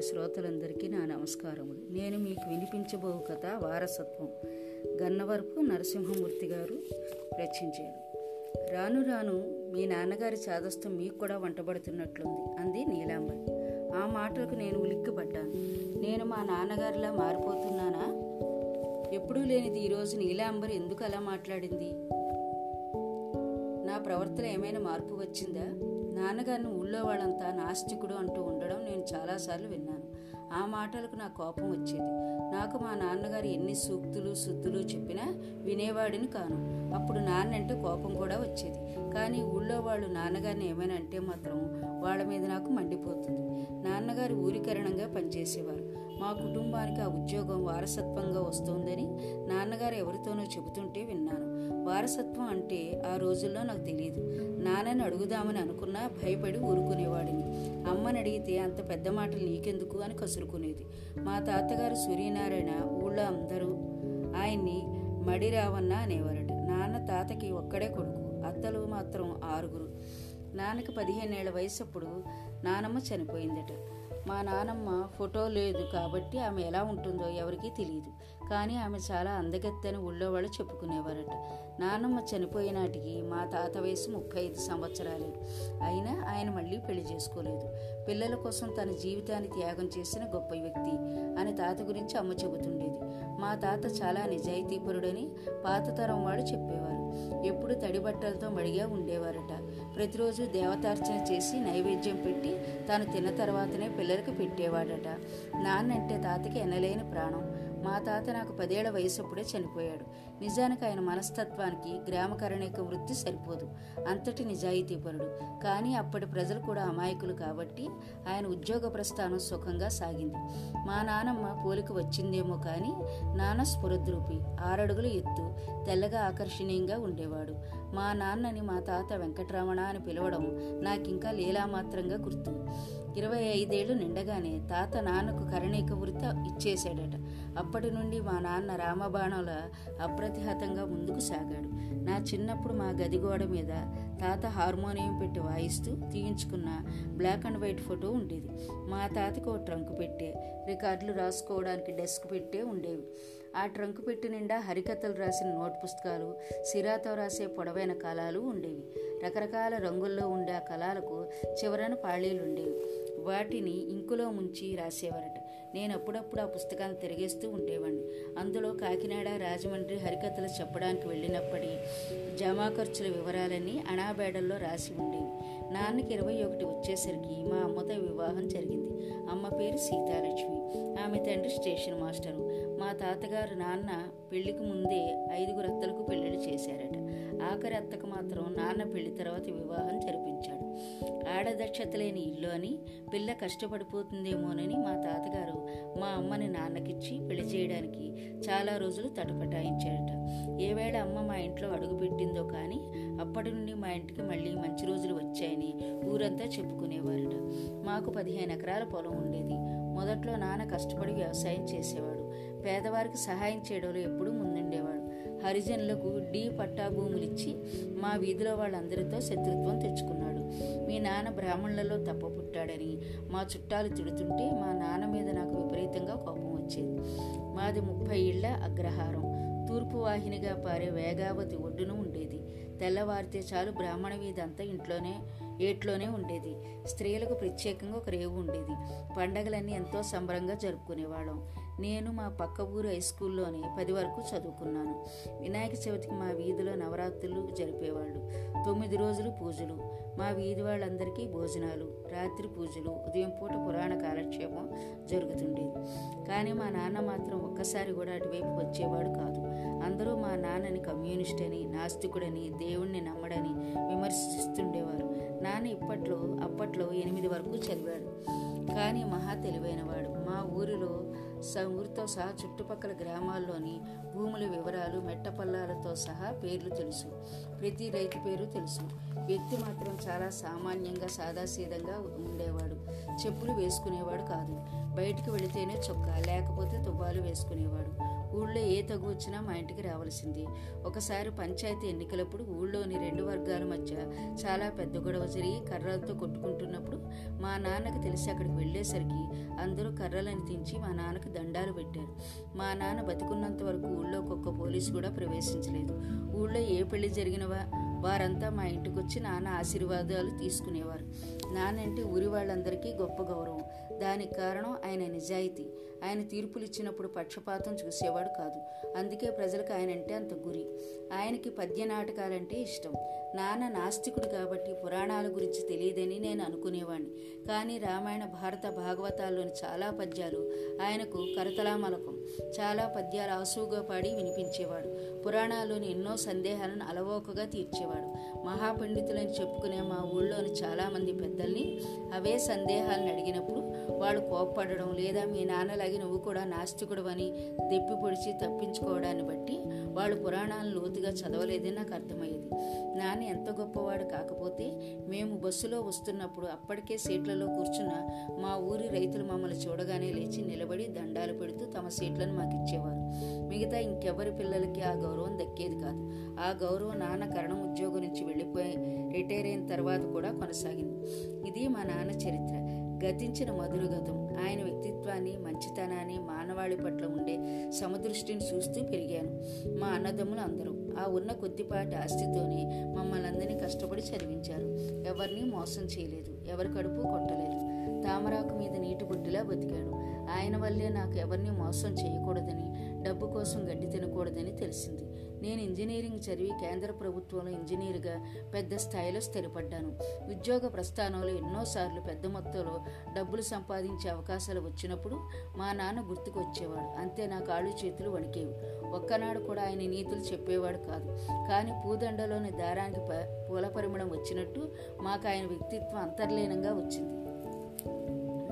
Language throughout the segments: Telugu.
శ్రోతలందరికీ నా నమస్కారములు. నేను మీకు వినిపించబో కథ వారసత్వం. గన్నవరపు నరసింహమూర్తి గారు రచించారు. రాను రాను మీ నాన్నగారి చాదస్తం మీకు కూడా వంటబడుతున్నట్లుంది అంది నీలాంబరి. ఆ మాటలకు నేను ఉలిక్కిపడ్డాను. నేను మా నాన్నగారిలా మారిపోతున్నానా? ఎప్పుడూ లేనిది ఈరోజు నీలాంబరి ఎందుకు అలా మాట్లాడింది? ప్రవర్తన ఏమైనా మార్పు వచ్చిందా? నాన్నగారిని ఊళ్ళో వాళ్ళంతా నాస్తికుడు అంటూ ఉండడం నేను చాలాసార్లు విన్నాను. ఆ మాటలకు నా కోపం వచ్చేది. నాకు మా నాన్నగారు ఎన్ని సూక్తులు సుత్తులు చెప్పినా వినేవాడిని కాను. అప్పుడు నాన్నంటే కోపం కూడా వచ్చేది. కానీ ఊళ్ళో వాళ్ళు నాన్నగారిని ఏమైనా అంటే మాత్రం వాళ్ళ మీద నాకు మండిపోతుంది. నాన్నగారు ఊరికరణంగా పనిచేసేవారు. మా కుటుంబానికి ఆ ఉద్యోగం వారసత్వంగా వస్తోందని నాన్నగారు ఎవరితోనో చెబుతుంటే విన్నాను. వారసత్వం అంటే ఆ రోజుల్లో నాకు తెలియదు నాన్నని అడుగుదామని అనుకున్నా భయపడి ఊరుకునేవాడిని. అమ్మని అడిగితే అంత పెద్ద మాటలు నీకెందుకు అని కసురుకునేది. మా తాతగారు సూర్యనారాయణ ఊళ్ళో అందరూ ఆయన్ని మడిరావన్న అనేవారట. నాన్న తాతకి ఒక్కడే కొడుకు అత్తలు మాత్రం ఆరుగురు. నాన్నకి పదిహేనేళ్ళ వయసు అప్పుడు నానమ్మ చనిపోయిందట. మా నానమ్మ ఫోటో లేదు కాబట్టి ఆమె ఎలా ఉంటుందో ఎవరికీ తెలియదు కానీ ఆమె చాలా అందగత్తని ఊళ్ళో వాళ్ళు చెప్పుకునేవారట. నానమ్మ చనిపోయినాటికి మా తాత వయసు ముప్పై ఐదు సంవత్సరాలే. అయినా ఆయన మళ్ళీ పెళ్ళి చేసుకోలేదు. పిల్లల కోసం తన జీవితాన్ని త్యాగం చేసిన గొప్ప వ్యక్తి అని తాత గురించి అమ్మ చెబుతుండేది. మా తాత చాలా నిజాయితీపరుడని పాత తరం వాళ్ళు చెప్పేవారు. ఎప్పుడు తడి బట్టలతో మడిగా ఉండేవారట. ప్రతిరోజు దేవతార్చన చేసి నైవేద్యం పెట్టి తాను తిన్న తర్వాతనే పిల్లలకు పెట్టేవాడట. నాన్నంటే తాతకి ఎనలేని ప్రాణం. మా తాత నాకు పదేళ్ళ వయసప్పుడే చనిపోయాడు. నిజానికి ఆయన మనస్తత్వానికి గ్రామకరణిక వృత్తి సరిపోదు. అంతటి నిజాయితీపరుడు కానీ అప్పటి ప్రజలు కూడా అమాయకులు కాబట్టి ఆయన ఉద్యోగ ప్రస్థానం సుఖంగా సాగింది. మా నానమ్మ పోలిక వచ్చిందేమో కానీ నాన్న స్ఫురద్రూపి ఆరడుగుల ఎత్తు తెల్లగా ఆకర్షణీయంగా ఉండేవాడు. మా నాన్నని మా తాత వెంకటరమణ అని పిలవడం నాకింకా లీలామాత్రంగా గుర్తు. ఇరవై ఐదేళ్ళు నిండగానే తాత నాన్నకు కరణీక వృత్తి ఇచ్చేశాడట. అప్పటి నుండి మా నాన్న రామబాణంల అప్రతిహతంగా ముందుకు సాగాడు. నా చిన్నప్పుడు మా గది గోడ మీద తాత హార్మోనియం పెట్టి వాయిస్తూ తీయించుకున్న బ్లాక్ అండ్ వైట్ ఫోటో ఉండేది. మా తాతకు ఓ ట్రంక్ పెట్టే రికార్డులు రాసుకోవడానికి డెస్క్ పెట్టే ఉండేవి. ఆ ట్రంకు పెట్టి నిండా హరికథలు రాసిన నోట్ పుస్తకాలు సిరాతో రాసే పొడవైన కళాలు ఉండేవి. రకరకాల రంగుల్లో ఉండే ఆ కళాలకు చివరన పాళీలు ఉండేవి. వాటిని ఇంకులో ముంచి రాసేవారట. నేను అప్పుడప్పుడు ఆ పుస్తకాన్ని తిరిగేస్తూ ఉండేవాడిని అందులో కాకినాడ రాజమండ్రి హరికథలు చెప్పడానికి వెళ్ళినప్పటి జమా ఖర్చుల వివరాలన్నీ అనాబేడల్లో రాసి ఉండేవి. నాన్నకి ఇరవై ఒకటి వచ్చేసరికి మా అమ్మతో వివాహం జరిగింది. అమ్మ పేరు సీతాలక్ష్మి. ఆమె తండ్రి స్టేషన్ మాస్టరు. మా తాతగారు నాన్న పెళ్ళికి ముందే ఐదుగురు అత్తలకు పెళ్ళిళ్ళు చేశారట. ఆఖరి అత్తకు మాత్రం నాన్న పెళ్ళి తర్వాత వివాహం జరిపించాడు. ఆడదక్షత లేని ఇల్లు అని పిల్ల కష్టపడిపోతుందేమోనని మా తాతగారు మా అమ్మని నాన్నకిచ్చి పెళ్ళి చేయడానికి చాలా రోజులు తటపటాయించాడట ఏవేళ అమ్మ మా ఇంట్లో అడుగుపెట్టిందో కానీ అప్పటి నుండి మా ఇంటికి మళ్ళీ మంచి రోజులు వచ్చాయని ఊరంతా చెప్పుకునేవారట. మాకు పదిహేను ఎకరాల పొలం ఉండేది. మొదట్లో నాన్న కష్టపడి వ్యవసాయం చేసేవాడు. పేదవారికి సహాయం చేయడంలో ఎప్పుడూ ముందుండేవాడు. హరిజనులకు డీ పట్టా భూములిచ్చి మా వీధిలో వాళ్ళందరితో శత్రుత్వం తెచ్చుకున్నాడు. మీ నాన్న బ్రాహ్మణులలో తప్ప పుట్టాడని మా చుట్టాలు తిడుతుంటే మా నాన్న మీద నాకు విపరీతంగా కోపం వచ్చేది. మాది ముప్పై ఏళ్ళ అగ్రహారం. తూర్పు వాహినిగా పారే వేగావతి ఒడ్డున ఉండేది. తెల్లవారితే చాలు బ్రాహ్మణ వీధి అంతా ఇంట్లోనే ఏట్లోనే ఉండేది. స్త్రీలకు ప్రత్యేకంగా ఒక రేవు ఉండేది. పండగలన్నీ ఎంతో సంబరంగా జరుపుకునేవాళ్ళం. నేను మా పక్క ఊరు హై స్కూల్లోనే పది వరకు చదువుకున్నాను. వినాయక చవితికి మా వీధిలో నవరాత్రులు జరిపేవాళ్ళు. తొమ్మిది రోజులు పూజలు. మా వీధి వాళ్ళందరికీ భోజనాలు. రాత్రి పూజలు. ఉదయం పూట పురాణ కాలక్షేపం జరుగుతుండేది. కానీ మా నాన్న మాత్రం ఒక్కసారి కూడా అటువైపు వచ్చేవాడు కాదు. అందరూ మా నాన్నని కమ్యూనిస్ట్ అని నాస్తికుడని దేవుణ్ణి నమ్మడని విమర్శిస్తుండేవారు. నాన్న ఇప్పట్లో అప్పట్లో ఎనిమిది వరకు చదివాడు. కానీ మహా తెలివైనవాడు. మా ఊరిలో ఊరితో సహా చుట్టుపక్కల గ్రామాల్లోని భూముల వివరాలు మెట్టపల్లాలతో సహా పేర్లు తెలుసు. ప్రతి రైతు పేరు తెలుసు. వ్యక్తి మాత్రం చాలా సామాన్యంగా సాదాసీదంగా ఉండేవాడు. చెప్పులు వేసుకునేవాడు కాదు. బయటికి వెళితేనే చొక్కా లేకపోతే తువ్వాలు వేసుకునేవాడు. ఊళ్ళో ఏ తగు వచ్చినా మా ఇంటికి రావాల్సింది. ఒకసారి పంచాయతీ ఎన్నికలప్పుడు ఊళ్ళోని రెండు వర్గాల మధ్య చాలా పెద్ద గొడవ జరిగి కర్రలతో కొట్టుకుంటున్నప్పుడు మా నాన్నకి తెలిసి అక్కడికి వెళ్ళేసరికి అందరూ కర్రలను తించి మా నాన్నకు దండాలు పెట్టారు. మా నాన్న బతికున్నంత వరకు ఊళ్ళోకి ఒక్క పోలీసు కూడా ప్రవేశించలేదు. ఊళ్ళో ఏ పెళ్ళి జరిగినవా వారంతా మా ఇంటికి వచ్చి నాన్న ఆశీర్వాదాలు తీసుకునేవారు. నాన్నంటే ఊరి వాళ్ళందరికీ గొప్ప గౌరవం. దానికి కారణం ఆయన నిజాయితీ. ఆయన తీర్పులు ఇచ్చినప్పుడు పక్షపాతం చూసేవాడు కాదు. అందుకే ప్రజలకు ఆయన అంటే అంత గురి. ఆయనకి పద్య నాటకాలంటే ఇష్టం. నాన్న నాస్తికుడు కాబట్టి పురాణాల గురించి తెలియదని నేను అనుకునేవాణ్ణి. కానీ రామాయణ భారత భాగవతాల్లోని చాలా పద్యాలు ఆయనకు కరతలామలకం. చాలా పద్యాలు ఆసువుగా పాడి వినిపించేవాడు. పురాణాల్లోని ఎన్నో సందేహాలను అలవోకగా తీర్చేవాడు. మహాపండితులని చెప్పుకునే మా ఊళ్ళోని చాలామంది పెద్దల్ని అవే సందేహాలను అడిగినప్పుడు వాళ్ళు కోప్పడడం లేదా మీ నాన్నలాగే నువ్వు కూడా నాస్తికుడు అని దెప్పి పొడిచి తప్పించుకోవడాన్ని బట్టి వాళ్ళు పురాణాలను లోతుగా చదవలేదని నాకు అర్థమయ్యేది. నాన్న ఎంత గొప్పవాడు కాకపోతే మేము బస్సులో వస్తున్నప్పుడు అప్పటికే సీట్లలో కూర్చున్న మా ఊరి రైతులు మమ్మల్ని చూడగానే లేచి నిలబడి దండాలు పెడుతూ తమ సీట్లను మాకు ఇచ్చేవారు. మిగతా ఇంకెవరి పిల్లలకి ఆ గౌరవం దక్కేది కాదు. ఆ గౌరవం నాన్న కరణం ఉద్యోగం నుంచి వెళ్ళిపోయి రిటైర్ అయిన తర్వాత కూడా కొనసాగింది. ఇది మా నాన్న చరిత్ర. గతించిన మధురగతం ఆయన వ్యక్తిత్వాన్ని మంచితనాన్ని మానవాళి పట్ల ఉండే సమదృష్టిని చూస్తూ పెరిగాను. మా అన్నదమ్ములు అందరూ. ఆ ఉన్న కొద్దిపాటి ఆస్తితోనే మమ్మల్ని అందరినీ కష్టపడి చదివించారు. ఎవరిని మోసం చేయలేదు. ఎవరి కడుపు కొట్టలేదు. తామరాకు మీద నీటి బుడ్డిలా బతికాడు. ఆయన వల్లే నాకు ఎవరిని మోసం చేయకూడదని డబ్బు కోసం గడ్డి తినకూడదని తెలిసింది. నేను ఇంజనీరింగ్ చదివి కేంద్ర ప్రభుత్వంలో ఇంజనీర్గా పెద్ద స్థాయిలో స్థిరపడ్డాను. ఉద్యోగ ప్రస్థానంలో ఎన్నోసార్లు పెద్ద మొత్తంలో డబ్బులు సంపాదించే అవకాశాలు వచ్చినప్పుడు మా నాన్న గుర్తుకు వచ్చేవాడు అంతే నా కాళ్ళు చేతులు వణికేవి. ఒక్కనాడు కూడా ఆయన నీతులు చెప్పేవాడు కాదు. కానీ పూదండలోని దారానికి పూల పరిమళం వచ్చినట్టు మాకు ఆయన వ్యక్తిత్వం అంతర్లీనంగా వచ్చింది.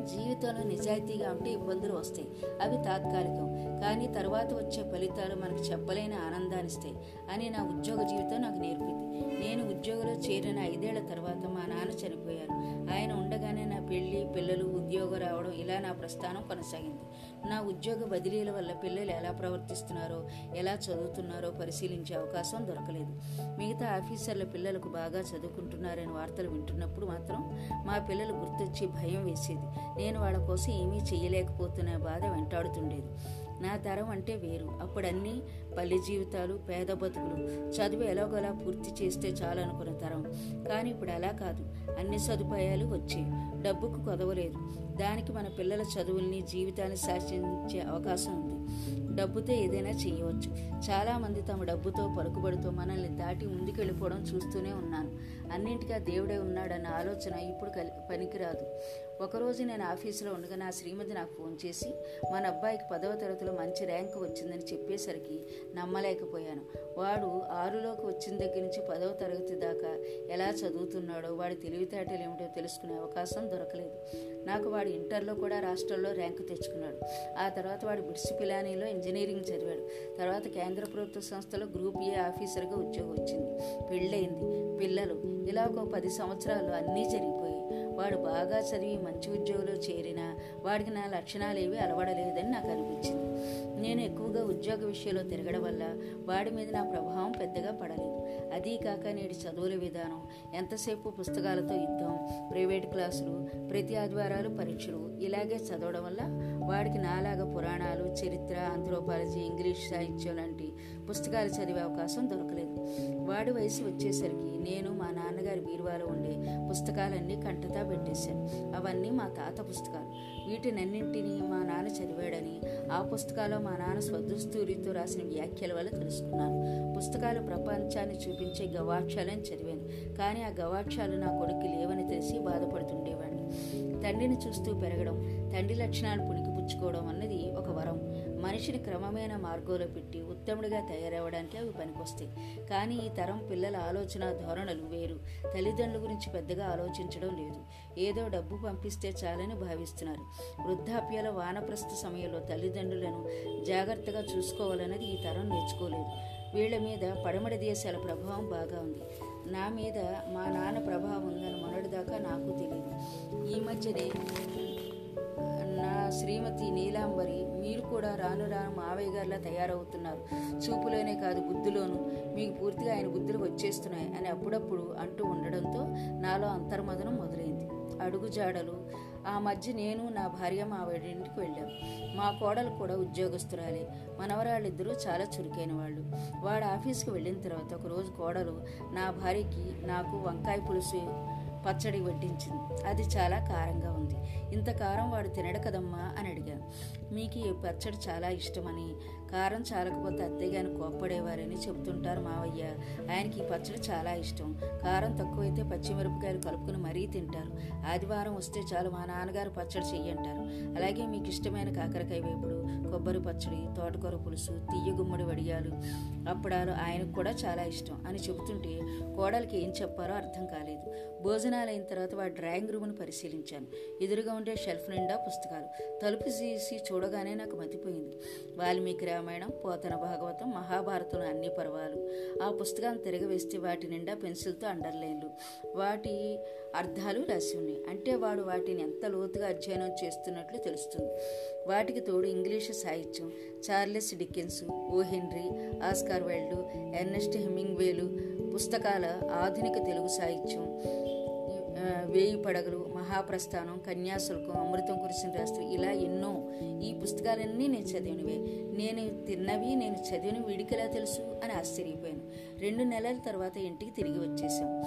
జీవితంలో నిజాయితీగా ఉంటే ఇబ్బందులు వస్తాయి. అవి తాత్కాలికం. కానీ తర్వాత వచ్చే ఫలితాలు మనకు చెప్పలేని ఆనందాన్నిస్తాయి అని నా ఉద్యోగ జీవితం నాకు నేర్పింది. నేను ఉద్యోగంలో చేరిన ఐదేళ్ళ తర్వాత మా నాన్న చనిపోయారు. ఆయన ఉండగానే నా పెళ్ళి పిల్లలు ఉద్యోగం రావడం ఇలా నా ప్రస్థానం కొనసాగింది. నా ఉద్యోగ బదిలీల వల్ల పిల్లలు ఎలా ప్రవర్తిస్తున్నారో ఎలా చదువుతున్నారో పరిశీలించే అవకాశం దొరకలేదు. మిగతా ఆఫీసర్ల పిల్లలకు బాగా చదువుకుంటున్నారని వార్తలు వింటున్నప్పుడు మాత్రం మా పిల్లలు గుర్తొచ్చి భయం వేసేది. నేను వాళ్ళ కోసం ఏమీ చేయలేకపోతున్న బాధ వెంటాడుతుండేది. నా తరం అంటే వేరు. అప్పుడన్నీ పల్లె జీవితాలు పేద బతుకులు. చదువు ఎలాగోలా పూర్తి చేస్తే చాలనుకున్న తరం. కానీ ఇప్పుడు అలా కాదు. అన్ని సదుపాయాలు వచ్చాయి. డబ్బుకు కొదవలేదు దానికి మన పిల్లల చదువుల్ని జీవితాన్ని శాసించే అవకాశం ఉంది. డబ్బుతో ఏదైనా చేయవచ్చు చాలామంది తమ డబ్బుతో పలుకుబడితో మనల్ని దాటి ముందుకెళ్ళిపోవడం చూస్తూనే ఉన్నాను అన్నింటిగా దేవుడే ఉన్నాడన్న ఆలోచన ఇప్పుడు కలి పనికిరాదు. ఒకరోజు నేను ఆఫీసులో ఉండగా నా శ్రీమతి నాకు ఫోన్ చేసి మన అబ్బాయికి పదవ తరగతిలో మంచి ర్యాంకు వచ్చిందని చెప్పేసరికి నమ్మలేకపోయాను. వాడు ఆరులోకి వచ్చిన దగ్గర నుంచి పదవ తరగతి దాకా ఎలా చదువుతున్నాడో వాడి తెలివితేటలు ఏమిటో తెలుసుకునే అవకాశం దొరకలేదు. నాకు వాడు ఇంటర్లో కూడా రాష్ట్రంలో ర్యాంకు తెచ్చుకున్నాడు. ఆ తర్వాత వాడు బిడ్స్ పిలానీలో ఇంజనీరింగ్ చదివాడు. తర్వాత కేంద్ర ప్రభుత్వ సంస్థలో గ్రూప్ ఏ ఆఫీసర్గా ఉద్యోగం వచ్చింది. పెళ్ళయింది. పిల్లలు. ఇలా ఒక పది సంవత్సరాలు అన్నీ జరిగిపోయాయి. వాడు బాగా చదివి మంచి ఉద్యోగంలో చేరినా వాడికి నా లక్షణాలు ఏవి అలవడలేదని నాకు అనిపించింది. నేను ఎక్కువగా ఉద్యోగ విషయంలో తిరగడం వల్ల వాడి మీద నా ప్రభావం పెద్దగా పడలేదు. అదీ కాక నేటి చదువుల విధానం ఎంతసేపు పుస్తకాలతో యుద్ధం ప్రైవేట్ క్లాసులు ప్రతి ఆదివారాలు పరీక్షలు ఇలాగే చదవడం వల్ల వాడికి నాలాగా పురాణాలు చరిత్ర ఆంథ్రోపాలజీ ఇంగ్లీష్ సాహిత్యం లాంటి పుస్తకాలు చదివే అవకాశం దొరకలేదు. వాడి వయసు వచ్చేసరికి నేను మా నాన్నగారి బీరువాలో ఉండే పుస్తకాలన్నీ కంటతా పెట్టేశాను. అవన్నీ మా తాత పుస్తకాలు. వీటినన్నింటినీ మా నాన్న చదివాడని ఆ పుస్తకాల్లో మా నాన్న స్వదస్తూరితో రాసిన వ్యాఖ్యల వల్ల తెలుసుకున్నాను. పుస్తకాలు ప్రపంచాన్ని చూపించే గవాక్షాలని చదివాను. కానీ ఆ గవాక్షాలు నా కొడుకు లేవని తెలిసి బాధపడుతుండేవాడిని. తండ్రిని చూస్తూ పెరగడం తండ్రి లక్షణాలు నేర్చుకోవడం అన్నది ఒక వరం. మనిషిని క్రమమైన మార్గంలో పెట్టి ఉత్తముడిగా తయారవడానికి అవి పనికొస్తాయి. కానీ ఈ తరం పిల్లల ఆలోచన ధోరణులు వేరు. తల్లిదండ్రుల గురించి పెద్దగా ఆలోచించడం లేదు. ఏదో డబ్బు పంపిస్తే చాలని భావిస్తున్నారు. వృద్ధాప్యాల వానప్రస్థ సమయంలో తల్లిదండ్రులను జాగ్రత్తగా చూసుకోవాలన్నది ఈ తరం నేర్చుకోలేదు. వీళ్ళ మీద పడమడి దేశాల ప్రభావం బాగా ఉంది. నా మీద మా నాన్న ప్రభావం ఉందని మొన్నటిదాకా నాకు తెలియదు ఈ మధ్యనే శ్రీమతి నీలాంబరి మీరు కూడా రాను రాను మావయ్య గారిలా తయారవుతున్నారు. చూపులోనే కాదు బుద్ధిలోనూ. మీకు పూర్తిగా ఆయన బుద్ధులు వచ్చేస్తున్నాయి అని అప్పుడప్పుడు అంటూ ఉండడంతో నాలో అంతర్మదనం మొదలైంది. అడుగుజాడలు ఆ మధ్య నేను నా భార్య మా ఇంటికి వెళ్ళాం. మా కోడలు కూడా ఉద్యోగస్తురాలే. మనవరాళ్ళిద్దరూ చాలా చురుకైన వాళ్ళు. వాడు ఆఫీస్కి వెళ్ళిన తర్వాత ఒకరోజు కోడలు నా భార్యకి నాకు వంకాయ పులుసు పచ్చడి వడ్డించింది. అది చాలా కారంగా ఉంది. ఇంత కారం వాడు తినడు కదమ్మా అని అడిగాను. మీకు ఈ పచ్చడి చాలా ఇష్టమని కారం చాలకపోతే అత్తయ్య గారిని కోప్పడేవారని చెబుతుంటారు మావయ్య. ఆయనకి పచ్చడి చాలా ఇష్టం. కారం తక్కువైతే పచ్చిమిరపకాయలు కలుపుకుని మరీ తింటారు. ఆదివారం వస్తే చాలు మా నాన్నగారు పచ్చడి చెయ్యంటారు. అలాగే మీకు ఇష్టమైన కాకరకాయ వేపుడు కొబ్బరి పచ్చడి తోటకూర పులుసు తీయ గుమ్మడి వడియాలు అప్పడాలు ఆయనకు కూడా చాలా ఇష్టం అని చెబుతుంటే కోడలికి ఏం చెప్పారో అర్థం కాలేదు. భోజనాలు అయిన తర్వాత వాడి డ్రాయింగ్ రూమ్ను పరిశీలించాను. ఎదురుగా ఉండే షెల్ఫ్ నిండా పుస్తకాలు. తలుపు తీసి చూడగానే నాకు మతిపోయింది. వాల్మీకి రామాయణం పోతన భాగవతం మహాభారతం అన్ని పర్వాలు. ఆ పుస్తకాన్ని తిరగవేస్తే వాటి నిండా పెన్సిల్తో అండర్లైన్లు. వాటి అర్థాలు రాసి ఉన్నాయి. అంటే వాడు వాటిని ఎంత లోతుగా అధ్యయనం చేస్తున్నట్లు తెలుస్తుంది. వాటికి తోడు ఇంగ్లీషు సాహిత్యం Charles Dickens O Henry Oscar Wilde Ernest హెమింగ్వేలు పుస్తకాల ఆధునిక తెలుగు సాహిత్యం వేయి పడగలు మహాప్రస్థానం కన్యాశుల్కం అమృతం కురిసిన రాస్తూ ఇలా ఎన్నో ఈ పుస్తకాలన్నీ నేను చదివినవే. నేను తిన్నవి నేను చదివిన వీడికిలా తెలుసు అని ఆశ్చర్యపోయాను. రెండు నెలల తర్వాత ఇంటికి తిరిగి వచ్చేసాం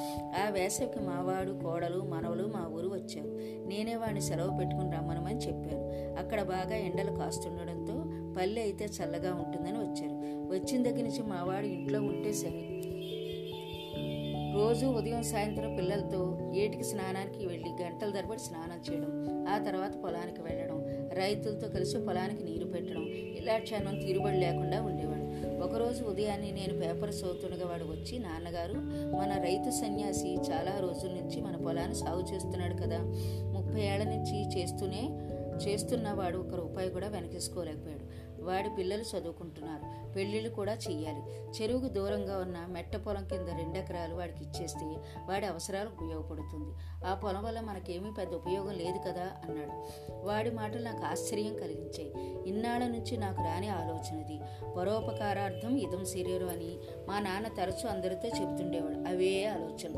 ఆ వేసవికి మావాడు కోడలు మనవలు మా ఊరు వచ్చారు. నేనే వాడిని సెలవు పెట్టుకుని రమ్మనమని చెప్పాను. అక్కడ బాగా ఎండలు కాస్తుండడంతో పల్లె అయితే చల్లగా ఉంటుందని వచ్చారు. వచ్చిన దగ్గర నుంచి మావాడు ఇంట్లో ఉంటే సరే రోజు ఉదయం సాయంత్రం పిల్లలతో ఏటికి స్నానానికి వెళ్ళి గంటల తరబడి స్నానం చేయడం ఆ తర్వాత పొలానికి వెళ్ళడం రైతులతో కలిసి పొలానికి నీరు పెట్టడం ఇలా క్షణం తీరుబడి లేకుండా ఉండేవాడు. ఒకరోజు ఉదయాన్నే నేను పేపర్ చదువుతుండగా వాడు వచ్చి నాన్నగారు మన రైతు సన్యాసి చాలా రోజుల నుంచి మన పొలాన్ని సాగు చేస్తున్నాడు కదా. ముప్పై ఏళ్ళ నుంచి చేస్తూనే చేస్తున్నవాడు ఒక రూపాయి కూడా వెనకేసుకోలేకపోయాడు. వాడి పిల్లలు చదువుకుంటున్నారు. పెళ్ళిళ్ళు కూడా చెయ్యాలి. చెరువుకు దూరంగా ఉన్న మెట్ట పొలం కింద రెండెకరాలు వాడికి ఇచ్చేస్తే వాడి అవసరాలకు ఉపయోగపడుతుంది. ఆ పొలం వల్ల మనకేమీ పెద్ద ఉపయోగం లేదు కదా? అన్నాడు. వాడి మాటలు నాకు ఆశ్చర్యం కలిగించాయి. ఇన్నాళ్ళ నుంచి నాకు రాని ఆలోచనది. పరోపకారార్థం ఇదం శరీరం అని మా నాన్న తరచూ అందరితో చెబుతుండేవాడు. అవే ఆలోచనలు.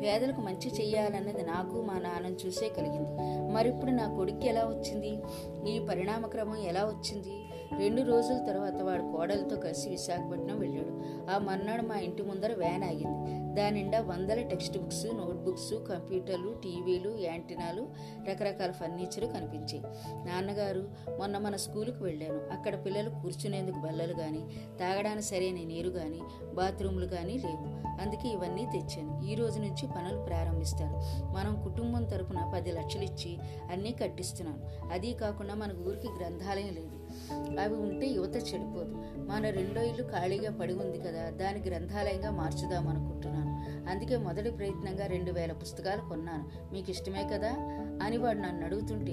పేదలకు మంచి చేయాలన్నది నాకు మా నాన్నను చూసే కలిగింది. మరిప్పుడు నా కొడుక్కి ఎలా వచ్చింది? ఈ పరిణామక్రమం ఎలా వచ్చింది? రెండు రోజుల తర్వాత వాడు కోడలతో కలిసి విశాఖపట్నం వెళ్ళాడు. ఆ మర్నాడు మా ఇంటి ముందర వ్యాన్ ఆగింది. దాని నిండా వందల టెక్స్ట్ బుక్స్ నోట్బుక్స్ కంప్యూటర్లు టీవీలు యాంటీనాలు రకరకాల ఫర్నిచర్ కనిపించాయి. నాన్నగారు మొన్న మన స్కూలుకు వెళ్ళాను. అక్కడ పిల్లలు కూర్చునేందుకు బల్లలు కానీ తాగడానికి సరైన నీరు కానీ బాత్రూములు కానీ లేవు. అందుకే ఇవన్నీ తెచ్చాను. ఈ రోజు నుంచి పనులు ప్రారంభిస్తారు మనం కుటుంబం తరపున పది లక్షలు ఇచ్చి అన్నీ కట్టిస్తున్నాను. అదీ కాకుండా మన ఊరికి గ్రంథాలయం లేదు. అవి ఉంటే యువత చెడిపోదు. మన రెండో ఇల్లు ఖాళీగా పడి ఉంది కదా దాని గ్రంథాలయంగా మార్చుదాం అనుకుంటున్నాను. అందుకే మొదటి ప్రయత్నంగా రెండు వేల పుస్తకాలు కొన్నాను. మీకు ఇష్టమే కదా? అని వాడు నన్ను అడుగుతుంటే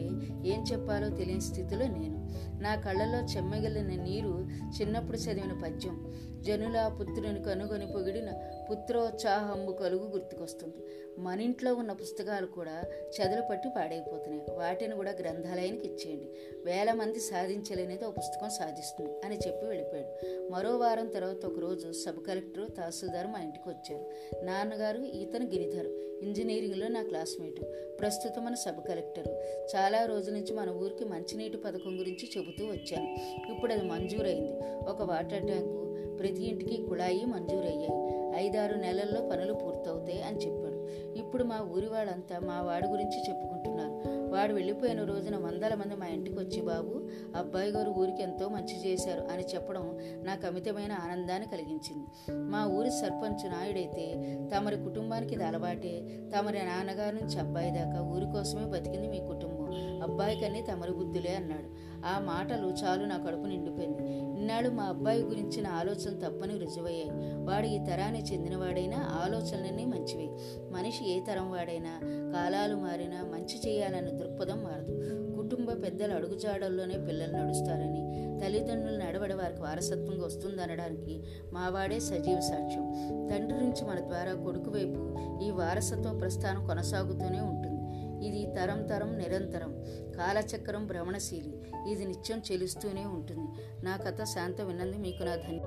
ఏం చెప్పాలో తెలియని స్థితిలో నేను. నా కళ్ళలో చెమ్మగిలిన నీరు చిన్నప్పుడు చదివిన పద్యం. జనుల పుత్రుని కనుగొని పొగిడిన పుత్రోత్సాహంబు కలుగు గుర్తుకొస్తుంది. మన ఇంట్లో ఉన్న పుస్తకాలు కూడా చెదలు పట్టి పాడైపోతున్నాయి. వాటిని కూడా గ్రంథాలయానికి ఇచ్చేయండి. వేల మంది సాధించలేనిది ఒక పుస్తకం సాధిస్తుంది అని చెప్పి వెళ్ళిపోయాడు. మరో వారం తర్వాత ఒకరోజు సబ్ కలెక్టర్ తహసీల్దార్ మా ఇంటికి వచ్చారు. నాన్నగారు ఈతను గిరిధర్. ఇంజనీరింగ్లో నా క్లాస్మేటు. ప్రస్తుతం మన సబ్ కలెక్టరు. చాలా రోజుల నుంచి మన ఊరికి మంచినీటి పథకం గురించి చెబుతూ వచ్చాను. ఇప్పుడు అది మంజూరైంది. ఒక వాటర్ ట్యాంకు ప్రతి ఇంటికి కుళాయి మంజూరయ్యాయి. ఐదారు నెలల్లో పనులు పూర్తవుతాయి అని చెప్పాడు. ఇప్పుడు మా ఊరి వాళ్ళంతా మా వాడి గురించి చెప్పుకుంటున్నారు. వాడు వెళ్ళిపోయిన రోజున వందల మంది మా ఇంటికి వచ్చి బాబు అబ్బాయి గారు ఊరికి ఎంతో మంచి చేశారు అని చెప్పడం నాకు అమితమైన ఆనందాన్ని కలిగించింది. మా ఊరి సర్పంచ్ నాయుడైతే తమరి కుటుంబానికి ఇది అలవాటే. తమరి నాన్నగారు నుంచి అబ్బాయి దాకా ఊరి కోసమే బతికింది మీ కుటుంబం. అబ్బాయికన్నీ తమరి బుద్ధులే అన్నాడు. ఆ మాటలు చాలు నా కడుపు నిండిపోయింది. ఇన్నాళ్ళు మా అబ్బాయి గురించిన ఆలోచన తప్పని రుజువయ్యాయి. వాడు ఈ తరానికి చెందినవాడైనా ఆలోచనలన్నీ మంచివే. మనిషి ఏ తరం వాడైనా కాలాలు మారినా మంచి చేయాలన్న దృక్పథం మారదు. కుటుంబ పెద్దల అడుగుజాడల్లోనే పిల్లలు నడుస్తారని తల్లిదండ్రులు నడవడ వారికి వారసత్వంగా వస్తుందనడానికి మావాడే సజీవ సాక్ష్యం. తండ్రి నుంచి మన ద్వారా కొడుకు వైపు ఈ వారసత్వ ప్రస్థానం కొనసాగుతూనే ఉంటుంది. ఇది తరం తరం నిరంతరం. కాలచక్రం భ్రమణశీలి. ఇది నిత్యం చెలుస్తూనే ఉంటుంది. నా కథ శాంత వినంది మీకు నా ధన్య